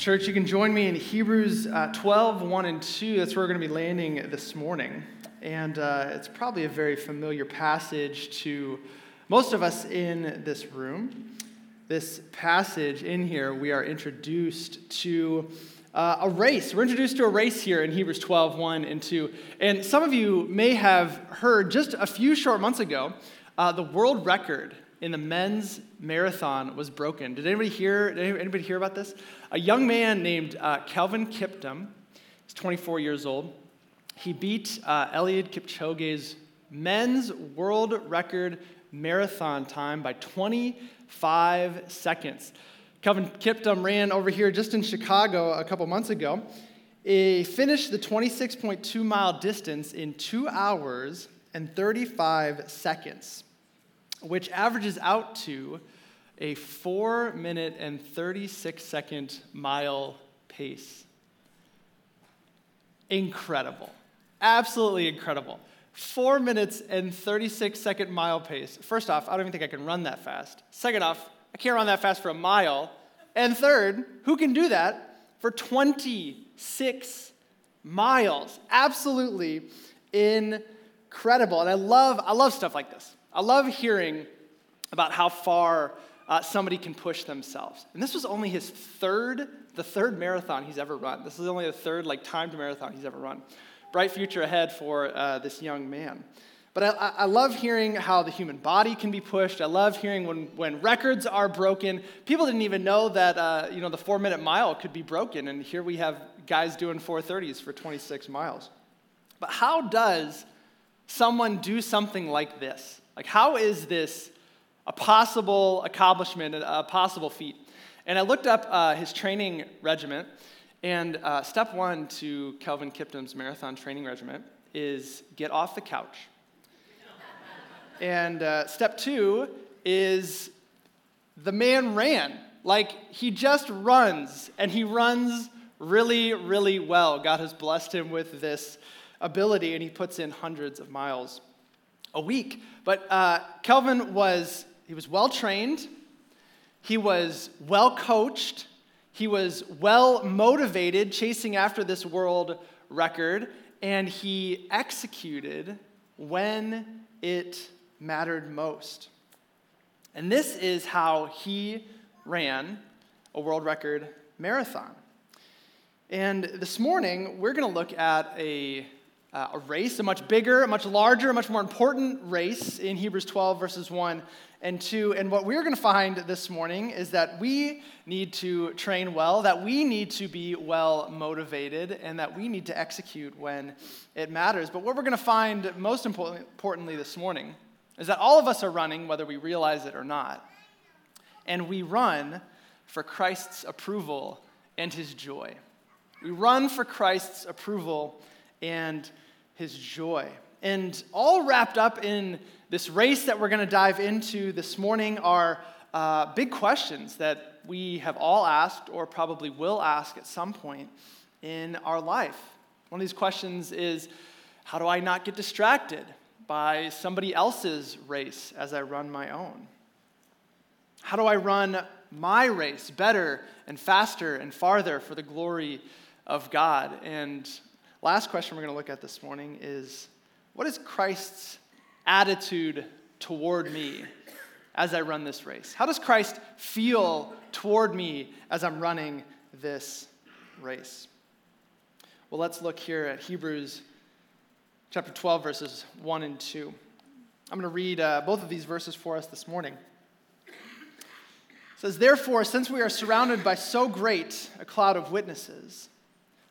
Church, you can join me in Hebrews uh, 12, 1 and 2. That's where we're going to be landing this morning. And uh, it's probably a very familiar passage to most of us in this room. This passage in here, we are introduced to uh, a race. We're introduced to a race here in Hebrews 12, 1 and 2. And some of you may have heard just a few short months ago uh, the world record in the men's marathon was broken. Did anybody hear, did anybody hear about this? A young man named uh, Kelvin Kiptum, he's 24 years old. He beat uh, Eliud Kipchoge's men's world record marathon time by 25 seconds. Kelvin Kiptum ran over here just in Chicago a couple months ago. He finished the 26.2 mile distance in two hours and 35 seconds which averages out to a four minute and 36 second mile pace. Incredible. Absolutely incredible. Four minutes and 36 second mile pace. First off, I don't even think I can run that fast. Second off, I can't run that fast for a mile. And third, who can do that for 26 miles? Absolutely incredible. And I love, I love stuff like this. I love hearing about how far uh, somebody can push themselves. And this was only his third, the third marathon he's ever run. This is only the third like timed marathon he's ever run. Bright future ahead for uh, this young man. But I, I, love hearing how the human body can be pushed. I love hearing when, when records are broken. People didn't even know that uh, you know, the four minute mile could be broken. And here we have guys doing 430s for 26 miles. But how does someone do something like this? Like, how is this a possible accomplishment, a possible feat? And I looked up uh, his training regiment, and uh, step one to Kelvin Kiptum's marathon training regiment is get off the couch. and uh, step two is the man ran. Like, he just runs, and he runs really, really well. God has blessed him with this ability, and he puts in hundreds of miles a week. But uh, Kelvin was, he was well trained, he was well coached, he was well motivated, chasing after this world record, and he executed when it mattered most. And this is how he ran a world record marathon. And this morning, we're going to look at a uh, a race, a much bigger, a much larger, a much more important race in Hebrews 12, verses 1 and 2. And what we're going to find this morning is that we need to train well, that we need to be well motivated, and that we need to execute when it matters. But what we're going to find most importantly this morning is that all of us are running, whether we realize it or not. And we run for Christ's approval and his joy. We run for Christ's approval and his joy. And all wrapped up in this race that we're going to dive into this morning are uh, big questions that we have all asked or probably will ask at some point in our life. One of these questions is how do I not get distracted by somebody else's race as I run my own? How do I run my race better and faster and farther for the glory of God? And Last question we're going to look at this morning is what is Christ's attitude toward me as I run this race? How does Christ feel toward me as I'm running this race? Well, let's look here at Hebrews chapter 12, verses 1 and 2. I'm going to read uh, both of these verses for us this morning. It says, Therefore, since we are surrounded by so great a cloud of witnesses,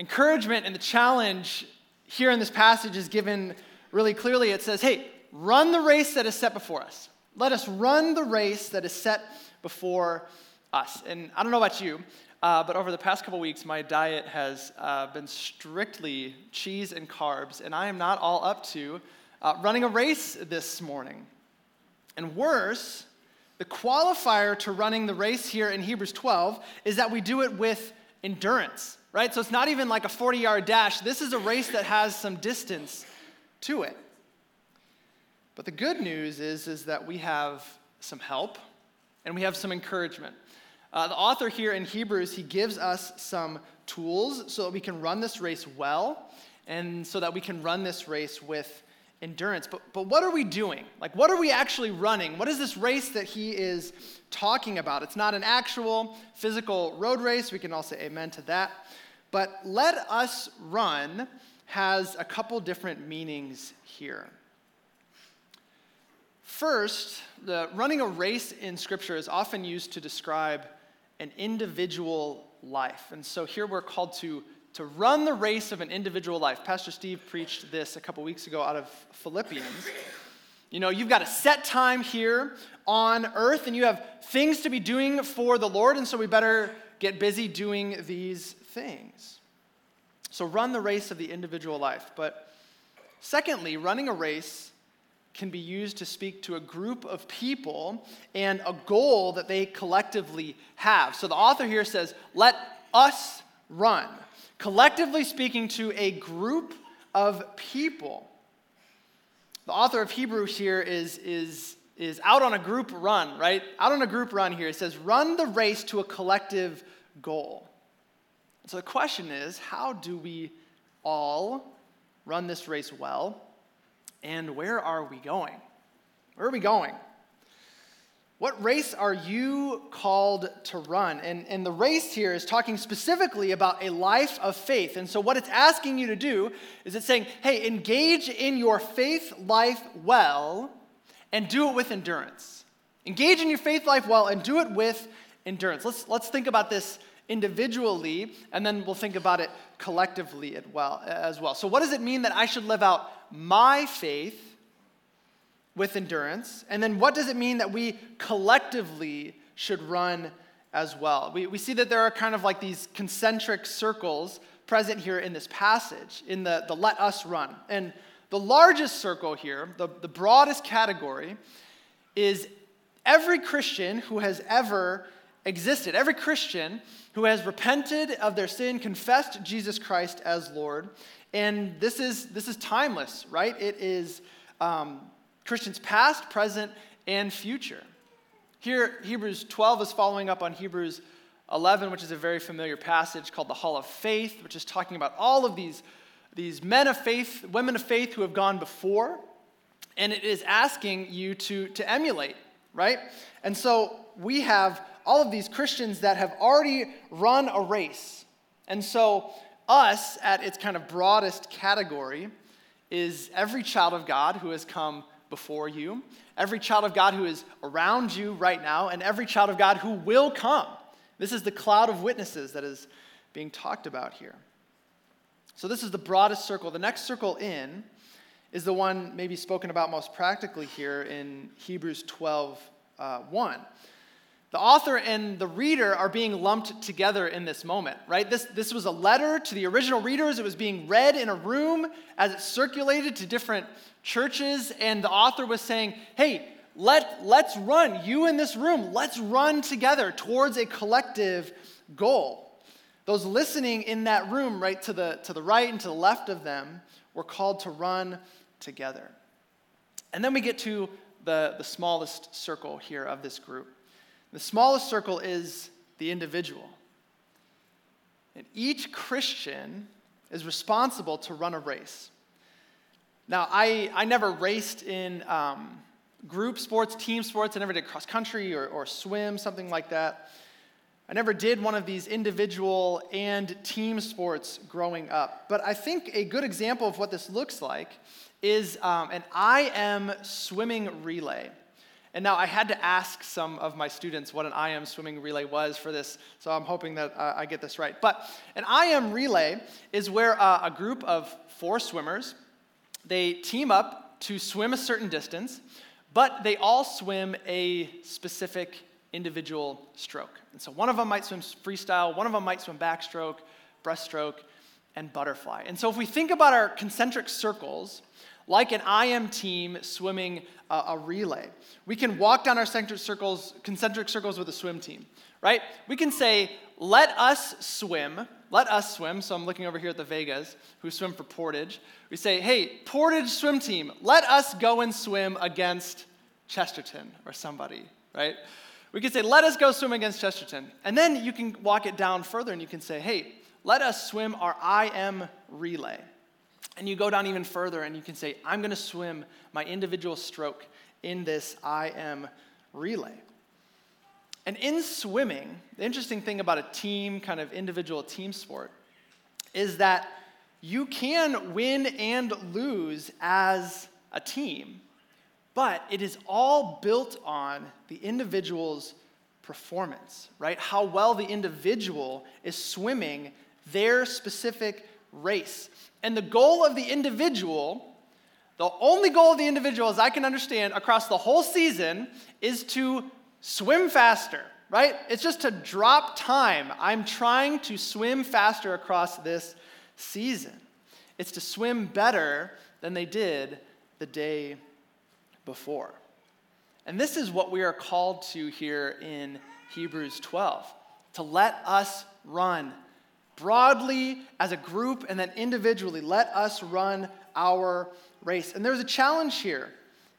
encouragement and the challenge here in this passage is given really clearly. It says, hey, run the race that is set before us. Let us run the race that is set before us. And I don't know about you, Uh, but over the past couple weeks, my diet has uh, been strictly cheese and carbs, and I am not all up to uh, running a race this morning. And worse, the qualifier to running the race here in Hebrews 12 is that we do it with endurance, right? So it's not even like a 40 yard dash. This is a race that has some distance to it. But the good news is, is that we have some help and we have some encouragement. Uh, the author here in Hebrews, he gives us some tools so that we can run this race well and so that we can run this race with endurance. But, but what are we doing? Like, what are we actually running? What is this race that he is talking about? It's not an actual physical road race. We can all say amen to that. But let us run has a couple different meanings here. First, the running a race in Scripture is often used to describe an individual life. And so here we're called to, to run the race of an individual life. Pastor Steve preached this a couple weeks ago out of Philippians. You know, you've got a set time here on earth, and you have things to be doing for the Lord, and so we better get busy doing these things. So run the race of the individual life. But secondly, running a race can be used to speak to a group of people and a goal that they collectively have. So the author here says, let us run. Collectively speaking to a group of people. The author of Hebrews here is, is, is out on a group run, right? Out on a group run here. It says, run the race to a collective goal. So the question is, how do we all run this race well? And where are we going? Where are we going? What race are you called to run? And, and the race here is talking specifically about a life of faith. And so, what it's asking you to do is it's saying, hey, engage in your faith life well and do it with endurance. Engage in your faith life well and do it with endurance. Let's, let's think about this individually, and then we'll think about it collectively as well. So, what does it mean that I should live out my faith with endurance? And then what does it mean that we collectively should run as well? We, we see that there are kind of like these concentric circles present here in this passage, in the, the let us run. And the largest circle here, the, the broadest category, is every Christian who has ever existed. Every Christian who has repented of their sin, confessed Jesus Christ as Lord, and this is, this is timeless, right? It is um, Christians past, present, and future. Here, Hebrews 12 is following up on Hebrews 11, which is a very familiar passage called the Hall of Faith, which is talking about all of these, these men of faith, women of faith who have gone before. And it is asking you to, to emulate, right? And so we have all of these Christians that have already run a race. And so us, at its kind of broadest category, is every child of God who has come before you, every child of God who is around you right now, and every child of God who will come. This is the cloud of witnesses that is being talked about here. So, this is the broadest circle. The next circle in is the one maybe spoken about most practically here in Hebrews 12 uh, 1. The author and the reader are being lumped together in this moment, right? This, this was a letter to the original readers. It was being read in a room as it circulated to different churches, and the author was saying, hey, let, let's run, you in this room, let's run together towards a collective goal. Those listening in that room, right to the, to the right and to the left of them, were called to run together. And then we get to the, the smallest circle here of this group. The smallest circle is the individual. And each Christian is responsible to run a race. Now, I, I never raced in um, group sports, team sports. I never did cross country or, or swim, something like that. I never did one of these individual and team sports growing up. But I think a good example of what this looks like is um, an IM swimming relay. And now I had to ask some of my students what an IM swimming relay was for this, so I'm hoping that uh, I get this right. But an IM relay is where uh, a group of four swimmers, they team up to swim a certain distance, but they all swim a specific individual stroke. And so one of them might swim freestyle, one of them might swim backstroke, breaststroke, and butterfly. And so if we think about our concentric circles, like an IM team swimming a, a relay, we can walk down our circles, concentric circles with a swim team, right? We can say, let us swim, let us swim. So I'm looking over here at the Vegas who swim for Portage. We say, hey, Portage swim team, let us go and swim against Chesterton or somebody, right? We could say, let us go swim against Chesterton. And then you can walk it down further and you can say, hey, let us swim our IM relay. And you go down even further and you can say, I'm going to swim my individual stroke in this IM relay. And in swimming, the interesting thing about a team, kind of individual team sport, is that you can win and lose as a team, but it is all built on the individual's performance, right? How well the individual is swimming their specific race. And the goal of the individual, the only goal of the individual, as I can understand, across the whole season, is to swim faster, right? It's just to drop time. I'm trying to swim faster across this season. It's to swim better than they did the day before. And this is what we are called to here in Hebrews 12 to let us run broadly as a group and then individually. Let us run our race. And there's a challenge here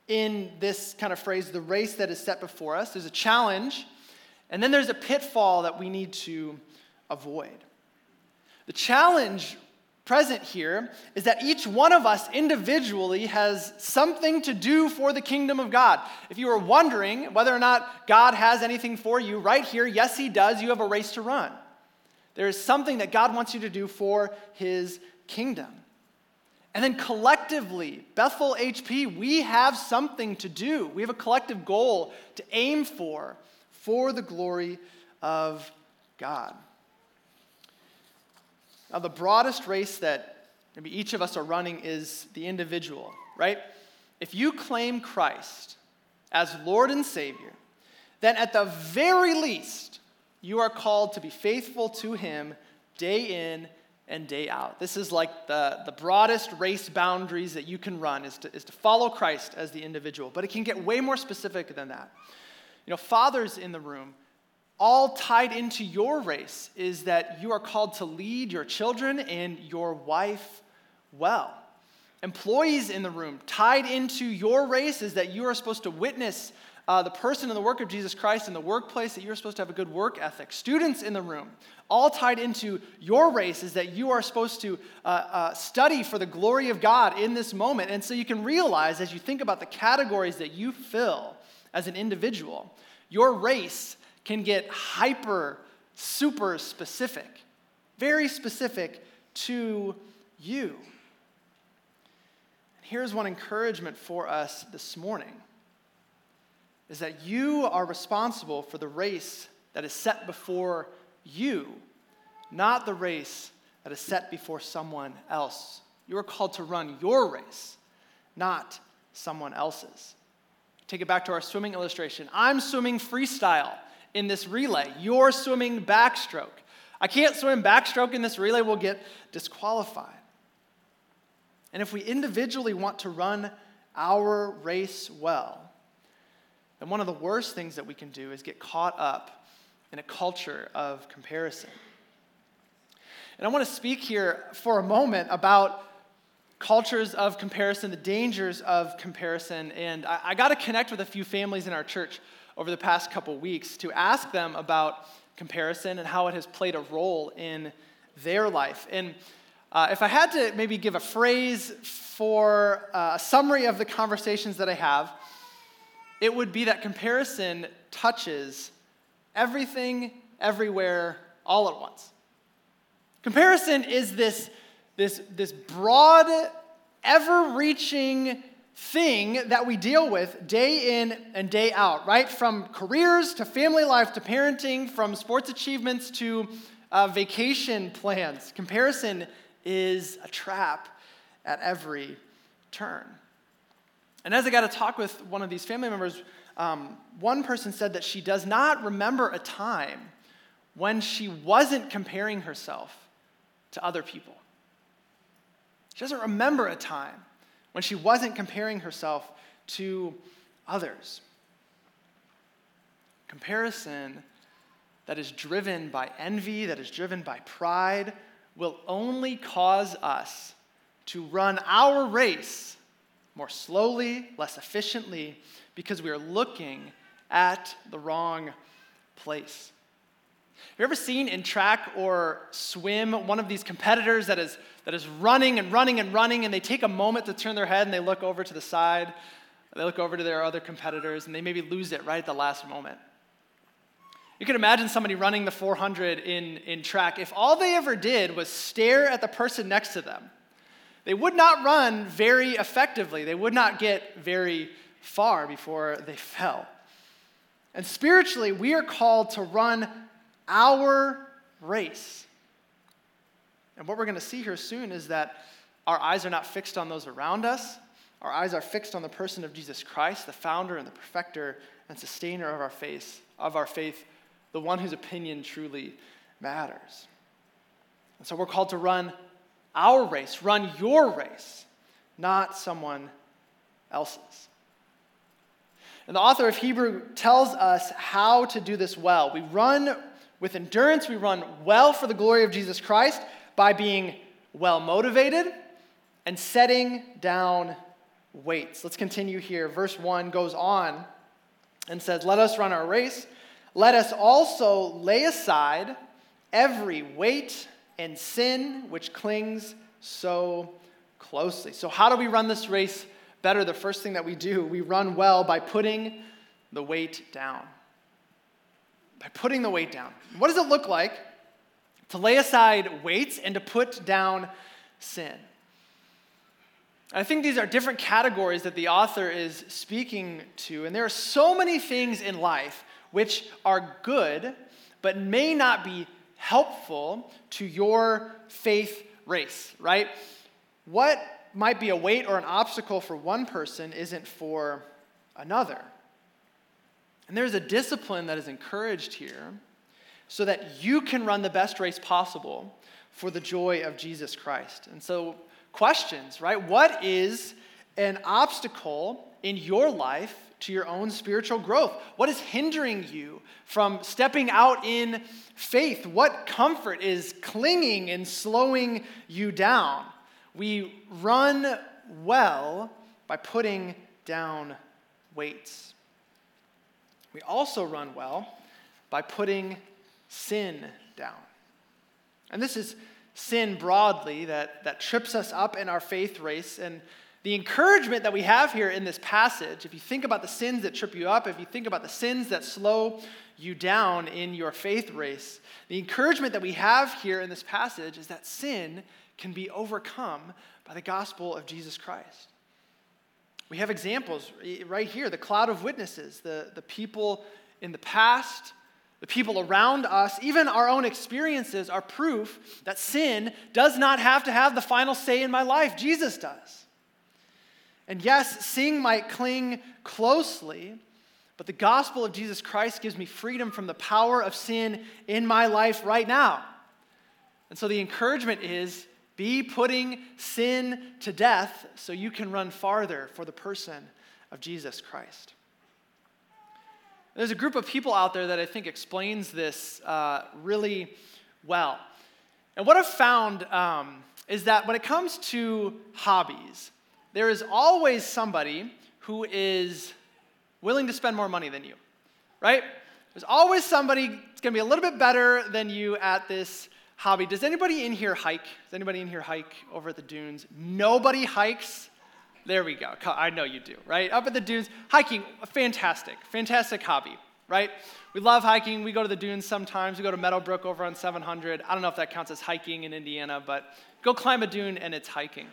in this kind of phrase, the race that is set before us. There's a challenge, and then there's a pitfall that we need to avoid. The challenge present here is that each one of us individually has something to do for the kingdom of God. If you were wondering whether or not God has anything for you, right here, yes, He does. You have a race to run. There is something that God wants you to do for His kingdom. And then collectively, Bethel HP, we have something to do. We have a collective goal to aim for, for the glory of God. Now, the broadest race that maybe each of us are running is the individual, right? If you claim Christ as Lord and Savior, then at the very least, you are called to be faithful to Him day in and day out. This is like the, the broadest race boundaries that you can run is to, is to follow Christ as the individual. But it can get way more specific than that. You know, fathers in the room, all tied into your race is that you are called to lead your children and your wife well. Employees in the room, tied into your race is that you are supposed to witness uh, the person and the work of Jesus Christ in the workplace, that you're supposed to have a good work ethic. Students in the room, all tied into your race, is that you are supposed to uh, uh, study for the glory of God in this moment. And so you can realize as you think about the categories that you fill as an individual, your race can get hyper, super specific, very specific to you. Here's one encouragement for us this morning is that you are responsible for the race that is set before you, not the race that is set before someone else. You are called to run your race, not someone else's. Take it back to our swimming illustration. I'm swimming freestyle in this relay. You're swimming backstroke. I can't swim backstroke in this relay, we'll get disqualified. And if we individually want to run our race well, and one of the worst things that we can do is get caught up in a culture of comparison. And I want to speak here for a moment about cultures of comparison, the dangers of comparison. And I, I got to connect with a few families in our church over the past couple weeks to ask them about comparison and how it has played a role in their life. And uh, if I had to maybe give a phrase for uh, a summary of the conversations that I have, it would be that comparison touches everything, everywhere, all at once. Comparison is this, this, this broad, ever reaching thing that we deal with day in and day out, right? From careers to family life to parenting, from sports achievements to uh, vacation plans. Comparison is a trap at every turn. And as I got to talk with one of these family members, um, one person said that she does not remember a time when she wasn't comparing herself to other people. She doesn't remember a time when she wasn't comparing herself to others. Comparison that is driven by envy, that is driven by pride, will only cause us to run our race more slowly, less efficiently, because we are looking at the wrong place. Have you ever seen in track or swim one of these competitors that is, that is running and running and running, and they take a moment to turn their head and they look over to the side, they look over to their other competitors, and they maybe lose it right at the last moment? You can imagine somebody running the 400 in, in track. If all they ever did was stare at the person next to them, they would not run very effectively. They would not get very far before they fell. And spiritually, we are called to run our race. And what we're going to see here soon is that our eyes are not fixed on those around us. Our eyes are fixed on the person of Jesus Christ, the founder and the perfecter and sustainer of our faith, of our faith, the one whose opinion truly matters. And so we're called to run our race, run your race, not someone else's. And the author of Hebrew tells us how to do this well. We run with endurance, we run well for the glory of Jesus Christ by being well motivated and setting down weights. Let's continue here. Verse 1 goes on and says, Let us run our race. Let us also lay aside every weight and sin which clings so closely. So, how do we run this race better? The first thing that we do, we run well by putting the weight down. By putting the weight down. What does it look like to lay aside weights and to put down sin? I think these are different categories that the author is speaking to, and there are so many things in life which are good, but may not be helpful to your faith race, right? What might be a weight or an obstacle for one person isn't for another. And there's a discipline that is encouraged here so that you can run the best race possible for the joy of Jesus Christ. And so, questions, right? What is an obstacle in your life to your own spiritual growth? What is hindering you from stepping out in faith? What comfort is clinging and slowing you down? We run well by putting down weights. We also run well by putting sin down. And this is sin broadly that, that trips us up in our faith race. And the encouragement that we have here in this passage, if you think about the sins that trip you up, if you think about the sins that slow you down in your faith race, the encouragement that we have here in this passage is that sin can be overcome by the gospel of Jesus Christ. We have examples right here the cloud of witnesses, the, the people in the past, the people around us, even our own experiences are proof that sin does not have to have the final say in my life. Jesus does. And yes, sin might cling closely, but the gospel of Jesus Christ gives me freedom from the power of sin in my life right now. And so the encouragement is be putting sin to death so you can run farther for the person of Jesus Christ. There's a group of people out there that I think explains this uh, really well. And what I've found um, is that when it comes to hobbies, there is always somebody who is willing to spend more money than you, right? There's always somebody that's going to be a little bit better than you at this hobby. Does anybody in here hike? Does anybody in here hike over at the dunes? Nobody hikes. There we go. I know you do, right? Up at the dunes, hiking, fantastic, fantastic hobby, right? We love hiking. We go to the dunes sometimes. We go to Meadowbrook over on 700. I don't know if that counts as hiking in Indiana, but go climb a dune and it's hiking.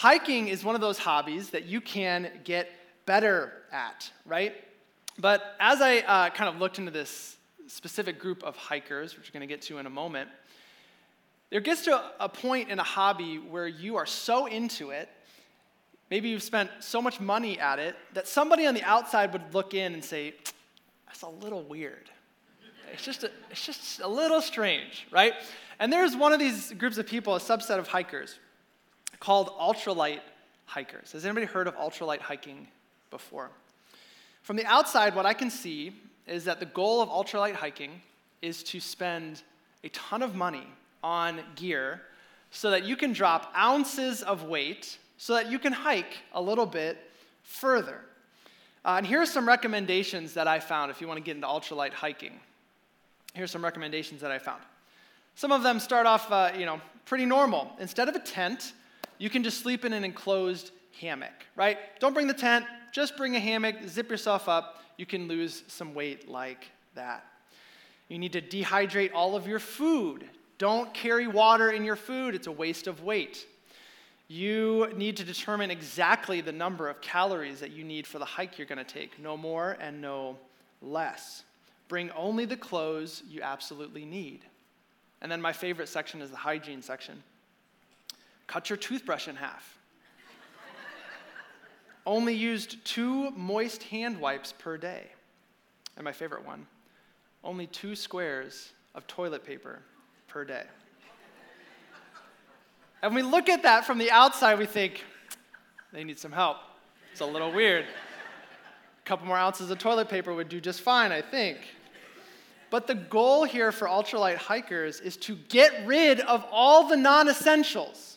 Hiking is one of those hobbies that you can get better at, right? But as I uh, kind of looked into this specific group of hikers, which we're going to get to in a moment, there gets to a point in a hobby where you are so into it maybe you've spent so much money at it that somebody on the outside would look in and say, that's a little weird. It's just a, it's just a little strange, right? And there's one of these groups of people, a subset of hikers, called ultralight hikers. Has anybody heard of ultralight hiking before? From the outside, what I can see is that the goal of ultralight hiking is to spend a ton of money on gear so that you can drop ounces of weight so that you can hike a little bit further. Uh, and here are some recommendations that I found if you want to get into ultralight hiking. Here's some recommendations that I found. Some of them start off, uh, you know, pretty normal. Instead of a tent, you can just sleep in an enclosed hammock, right? Don't bring the tent, just bring a hammock, zip yourself up. You can lose some weight like that. You need to dehydrate all of your food. Don't carry water in your food, it's a waste of weight. You need to determine exactly the number of calories that you need for the hike you're going to take, no more and no less. Bring only the clothes you absolutely need. And then my favorite section is the hygiene section. Cut your toothbrush in half. only used two moist hand wipes per day. And my favorite one only two squares of toilet paper per day. and we look at that from the outside, we think, they need some help. It's a little weird. A couple more ounces of toilet paper would do just fine, I think. But the goal here for ultralight hikers is to get rid of all the non essentials.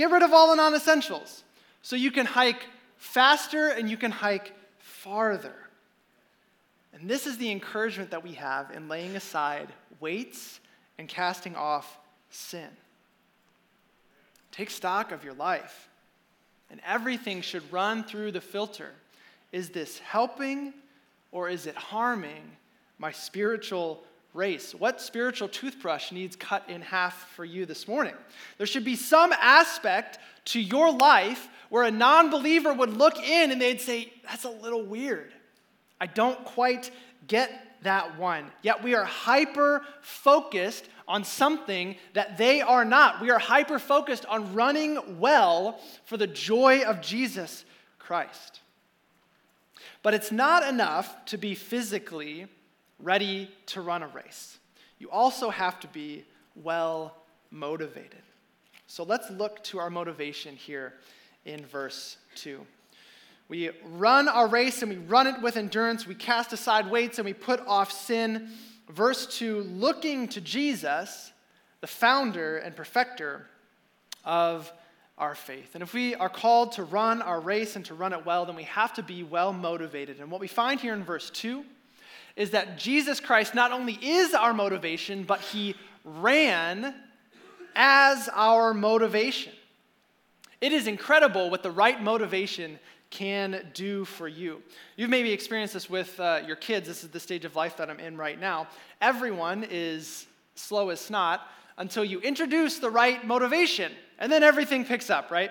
Get rid of all the non essentials so you can hike faster and you can hike farther. And this is the encouragement that we have in laying aside weights and casting off sin. Take stock of your life, and everything should run through the filter. Is this helping or is it harming my spiritual race? What spiritual toothbrush needs cut in half for you this morning? There should be some aspect to your life where a non believer would look in and they'd say, That's a little weird. I don't quite get that one. Yet we are hyper focused on something that they are not. We are hyper focused on running well for the joy of Jesus Christ. But it's not enough to be physically ready to run a race. You also have to be well motivated. So let's look to our motivation here in verse 2. We run our race and we run it with endurance. We cast aside weights and we put off sin. Verse 2 looking to Jesus, the founder and perfecter of our faith. And if we are called to run our race and to run it well, then we have to be well motivated. And what we find here in verse 2 is that Jesus Christ not only is our motivation, but he ran as our motivation. It is incredible what the right motivation can do for you. You've maybe experienced this with uh, your kids. This is the stage of life that I'm in right now. Everyone is slow as snot until you introduce the right motivation, and then everything picks up, right?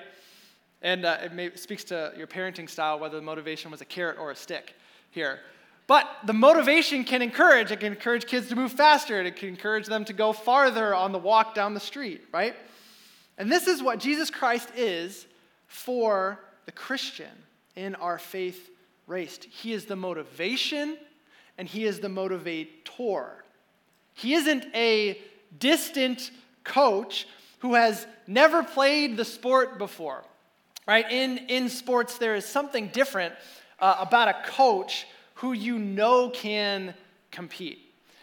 And uh, it may, speaks to your parenting style, whether the motivation was a carrot or a stick here. But the motivation can encourage. It can encourage kids to move faster. It can encourage them to go farther on the walk down the street, right? And this is what Jesus Christ is for the Christian in our faith race. He is the motivation and he is the motivator. He isn't a distant coach who has never played the sport before, right? In, in sports, there is something different uh, about a coach who you know can compete.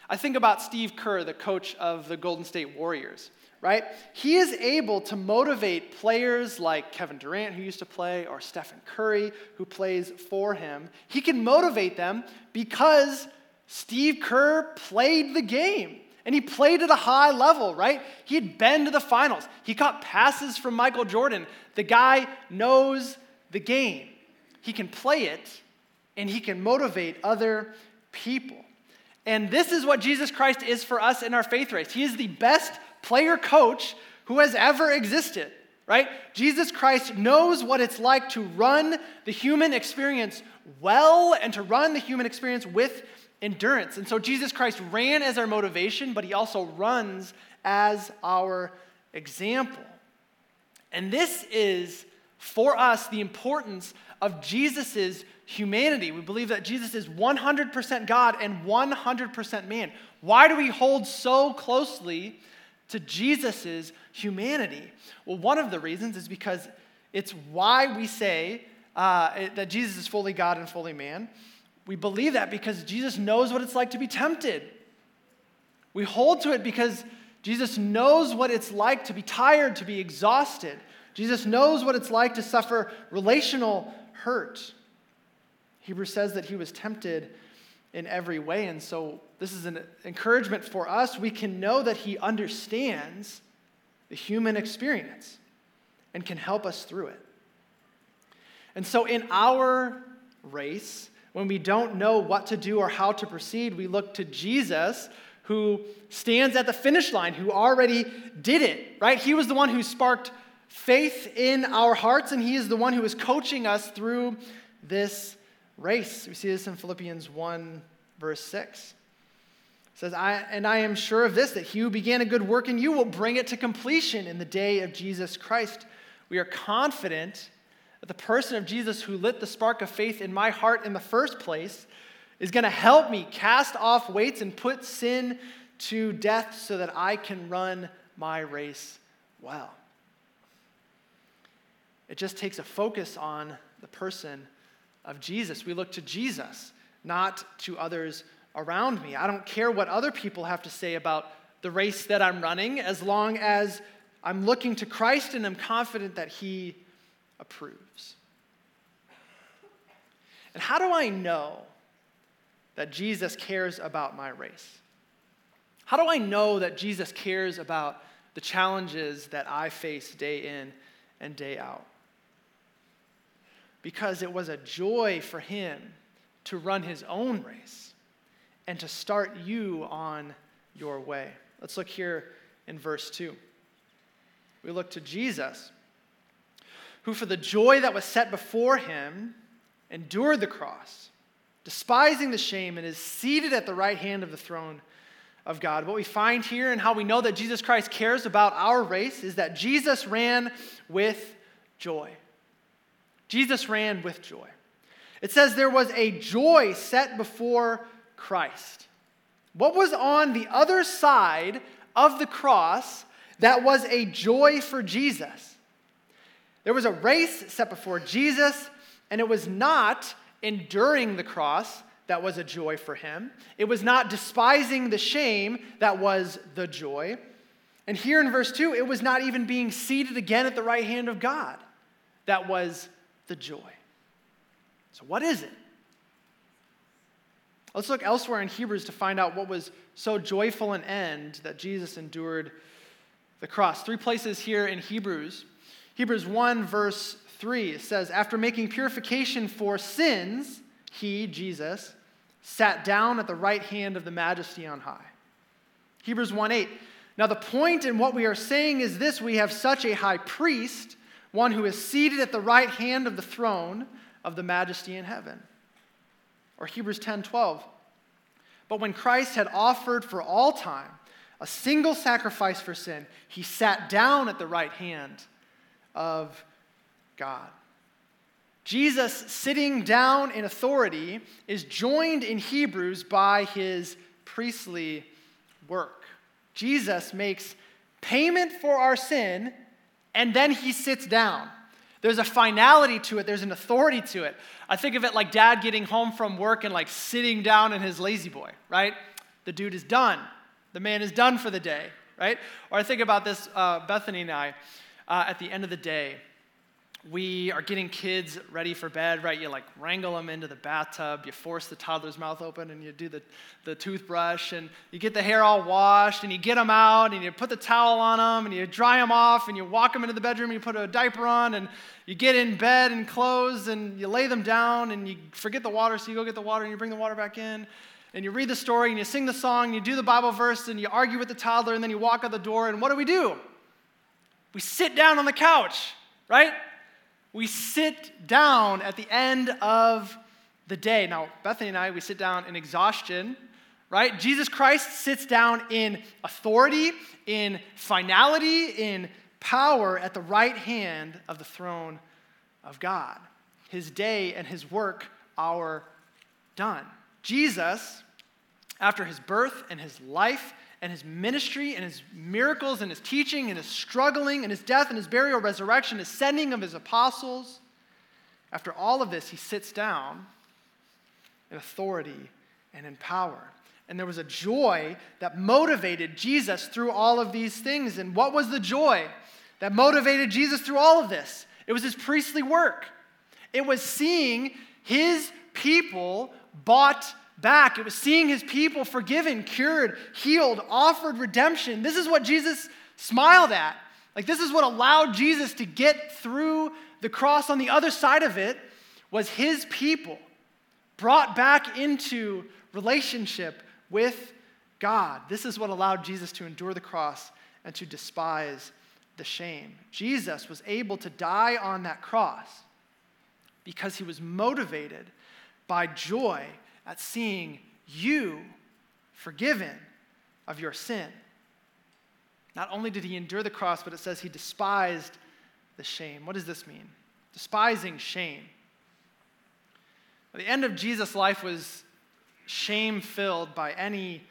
I think about Steve Kerr, the coach of the Golden State Warriors, right? He is able to motivate players like Kevin Durant, who used to play, or Stephen Curry, who plays for him. He can motivate them because Steve Kerr played the game. And he played at a high level, right? He had been to the finals. He caught passes from Michael Jordan. The guy knows the game. He can play it and he can motivate other people. And this is what Jesus Christ is for us in our faith race. He is the best player coach who has ever existed, right? Jesus Christ knows what it's like to run the human experience well and to run the human experience with endurance. And so Jesus Christ ran as our motivation, but he also runs as our example. And this is for us the importance of Jesus' humanity. We believe that Jesus is 100% God and 100% man. Why do we hold so closely to Jesus' humanity? Well, one of the reasons is because it's why we say uh, that Jesus is fully God and fully man. We believe that because Jesus knows what it's like to be tempted. We hold to it because Jesus knows what it's like to be tired, to be exhausted. Jesus knows what it's like to suffer relational hurt. Hebrews says that he was tempted in every way. And so, this is an encouragement for us. We can know that he understands the human experience and can help us through it. And so, in our race, when we don't know what to do or how to proceed, we look to Jesus who stands at the finish line, who already did it, right? He was the one who sparked faith in our hearts, and He is the one who is coaching us through this race. We see this in Philippians 1, verse 6. It says, I, And I am sure of this, that he who began a good work in you will bring it to completion in the day of Jesus Christ. We are confident that the person of Jesus who lit the spark of faith in my heart in the first place is going to help me cast off weights and put sin to death so that I can run my race well. It just takes a focus on the person of Jesus. We look to Jesus, not to others around me. I don't care what other people have to say about the race that I'm running as long as I'm looking to Christ and I'm confident that He approves. And how do I know that Jesus cares about my race? How do I know that Jesus cares about the challenges that I face day in and day out? Because it was a joy for him to run his own race and to start you on your way. Let's look here in verse 2. We look to Jesus, who for the joy that was set before him endured the cross despising the shame, and is seated at the right hand of the throne of God. What we find here and how we know that Jesus Christ cares about our race is that Jesus ran with joy. Jesus ran with joy. It says there was a joy set before Christ. What was on the other side of the cross that was a joy for Jesus? There was a race set before Jesus, and it was not enduring the cross that was a joy for him. It was not despising the shame that was the joy. And here in verse 2, it was not even being seated again at the right hand of God that was the joy. So, what is it? Let's look elsewhere in Hebrews to find out what was so joyful an end that Jesus endured the cross. Three places here in Hebrews. Hebrews 1, verse 3, says, After making purification for sins, he, Jesus, sat down at the right hand of the majesty on high. Hebrews 1 8. Now, the point in what we are saying is this we have such a high priest, one who is seated at the right hand of the throne of the majesty in heaven. Or Hebrews 10 12. But when Christ had offered for all time a single sacrifice for sin, he sat down at the right hand of God. Jesus sitting down in authority is joined in Hebrews by his priestly work. Jesus makes payment for our sin and then he sits down. There's a finality to it, there's an authority to it. I think of it like dad getting home from work and like sitting down in his La-Z-Boy, right? The dude is done. The man is done for the day, right? Or I think about this, uh, Bethany and I, uh, at the end of the day, we are getting kids ready for bed, right? You like wrangle them into the bathtub, you force the toddler's mouth open, and you do the, the toothbrush, and you get the hair all washed, and you get them out, and you put the towel on them, and you dry them off, and you walk them into the bedroom, and you put a diaper on, and you get in bed and clothes, and you lay them down, and you forget the water, so you go get the water, and you bring the water back in, and you read the story, and you sing the song, and you do the Bible verse, and you argue with the toddler, and then you walk out the door, and what do we do? We sit down on the couch, right? We sit down at the end of the day. Now, Bethany and I, we sit down in exhaustion, right? Jesus Christ sits down in authority, in finality, in power at the right hand of the throne of God. His day and his work are done. Jesus, after his birth and his life and his ministry and his miracles and his teaching and his struggling and his death and his burial, resurrection, his sending of his apostles, after all of this, he sits down in authority and in power. And there was a joy that motivated Jesus through all of these things. And what was the joy that motivated Jesus through all of this? It was his priestly work. It was seeing his people bought back. It was seeing his people forgiven, cured, healed, offered redemption. This is what Jesus smiled at. Like, this is what allowed Jesus to get through the cross on the other side of it was his people brought back into relationship with God. This is what allowed Jesus to endure the cross and to despise the shame. Jesus was able to die on that cross because he was motivated by joy at seeing you forgiven of your sin. Not only did he endure the cross, but it says he despised the shame. What does this mean? Despising shame. The end of Jesus' life was shame filled by any,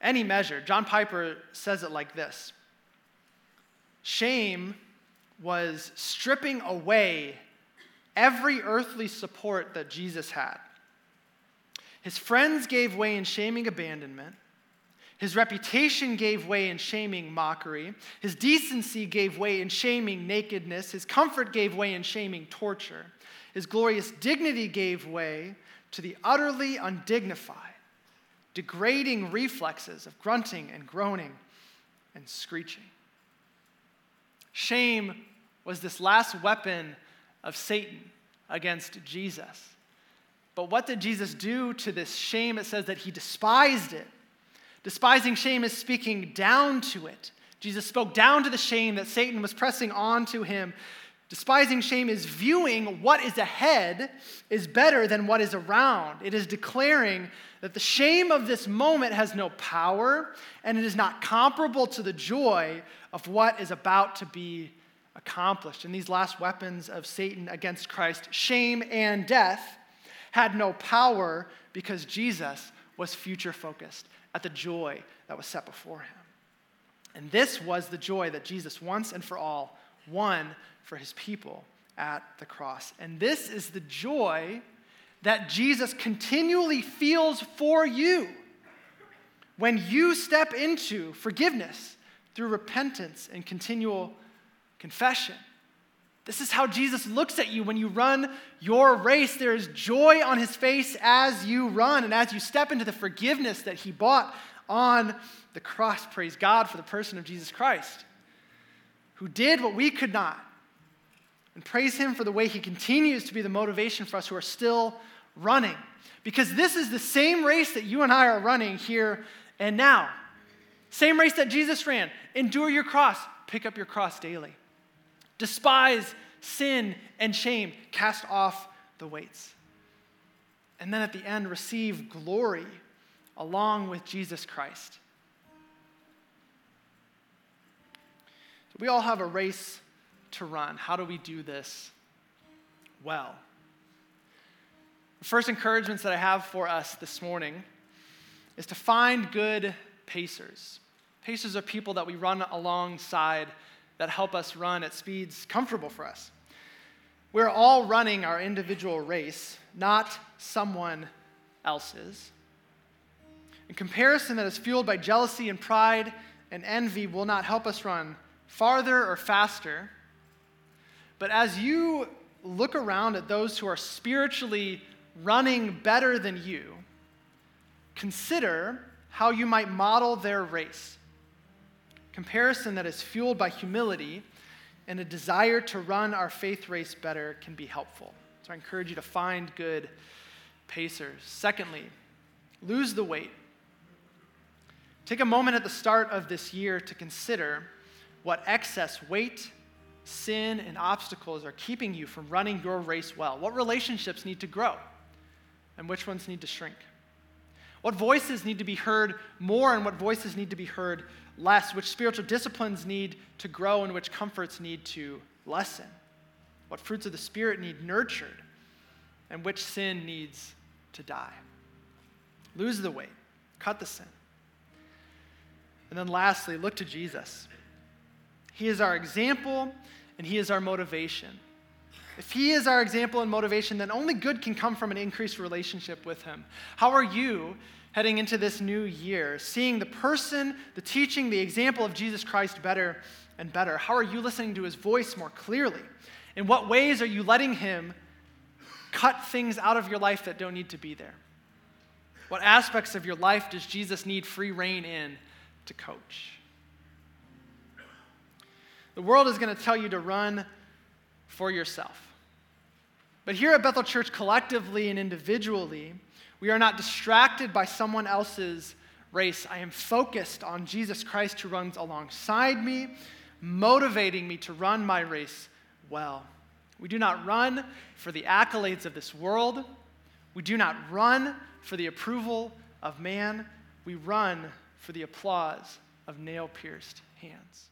any measure. John Piper says it like this Shame was stripping away every earthly support that Jesus had. His friends gave way in shaming abandonment. His reputation gave way in shaming mockery. His decency gave way in shaming nakedness. His comfort gave way in shaming torture. His glorious dignity gave way to the utterly undignified, degrading reflexes of grunting and groaning and screeching. Shame was this last weapon of Satan against Jesus. But what did Jesus do to this shame? It says that he despised it. Despising shame is speaking down to it. Jesus spoke down to the shame that Satan was pressing onto him. Despising shame is viewing what is ahead is better than what is around. It is declaring that the shame of this moment has no power and it is not comparable to the joy of what is about to be accomplished. And these last weapons of Satan against Christ, shame and death, had no power because Jesus was future focused at the joy that was set before him. And this was the joy that Jesus once and for all won for his people at the cross. And this is the joy that Jesus continually feels for you when you step into forgiveness through repentance and continual confession. This is how Jesus looks at you when you run your race. There is joy on his face as you run and as you step into the forgiveness that he bought on the cross. Praise God for the person of Jesus Christ, who did what we could not. And praise him for the way he continues to be the motivation for us who are still running. Because this is the same race that you and I are running here and now. Same race that Jesus ran. Endure your cross, pick up your cross daily. Despise sin and shame, cast off the weights. And then at the end, receive glory along with Jesus Christ. So we all have a race to run. How do we do this well? The first encouragements that I have for us this morning is to find good pacers. Pacers are people that we run alongside that help us run at speeds comfortable for us. We're all running our individual race, not someone else's. In comparison that is fueled by jealousy and pride and envy will not help us run farther or faster. But as you look around at those who are spiritually running better than you, consider how you might model their race comparison that is fueled by humility and a desire to run our faith race better can be helpful. So I encourage you to find good pacers. Secondly, lose the weight. Take a moment at the start of this year to consider what excess weight, sin, and obstacles are keeping you from running your race well. What relationships need to grow, and which ones need to shrink? What voices need to be heard more, and what voices need to be heard less, which spiritual disciplines need to grow and which comforts need to lessen. what fruits of the Spirit need nurtured, and which sin needs to die. Lose the weight, cut the sin. And then lastly, look to Jesus. He is our example and He is our motivation. If He is our example and motivation, then only good can come from an increased relationship with Him. How are you heading into this new year, seeing the person, the teaching, the example of Jesus Christ better and better? How are you listening to His voice more clearly? In what ways are you letting Him cut things out of your life that don't need to be there? What aspects of your life does Jesus need free reign in to coach? The world is going to tell you to run for yourself. But here at Bethel Church, collectively and individually, we are not distracted by someone else's race. I am focused on Jesus Christ who runs alongside me, motivating me to run my race well. We do not run for the accolades of this world. We do not run for the approval of man. We run for the applause of nail pierced hands.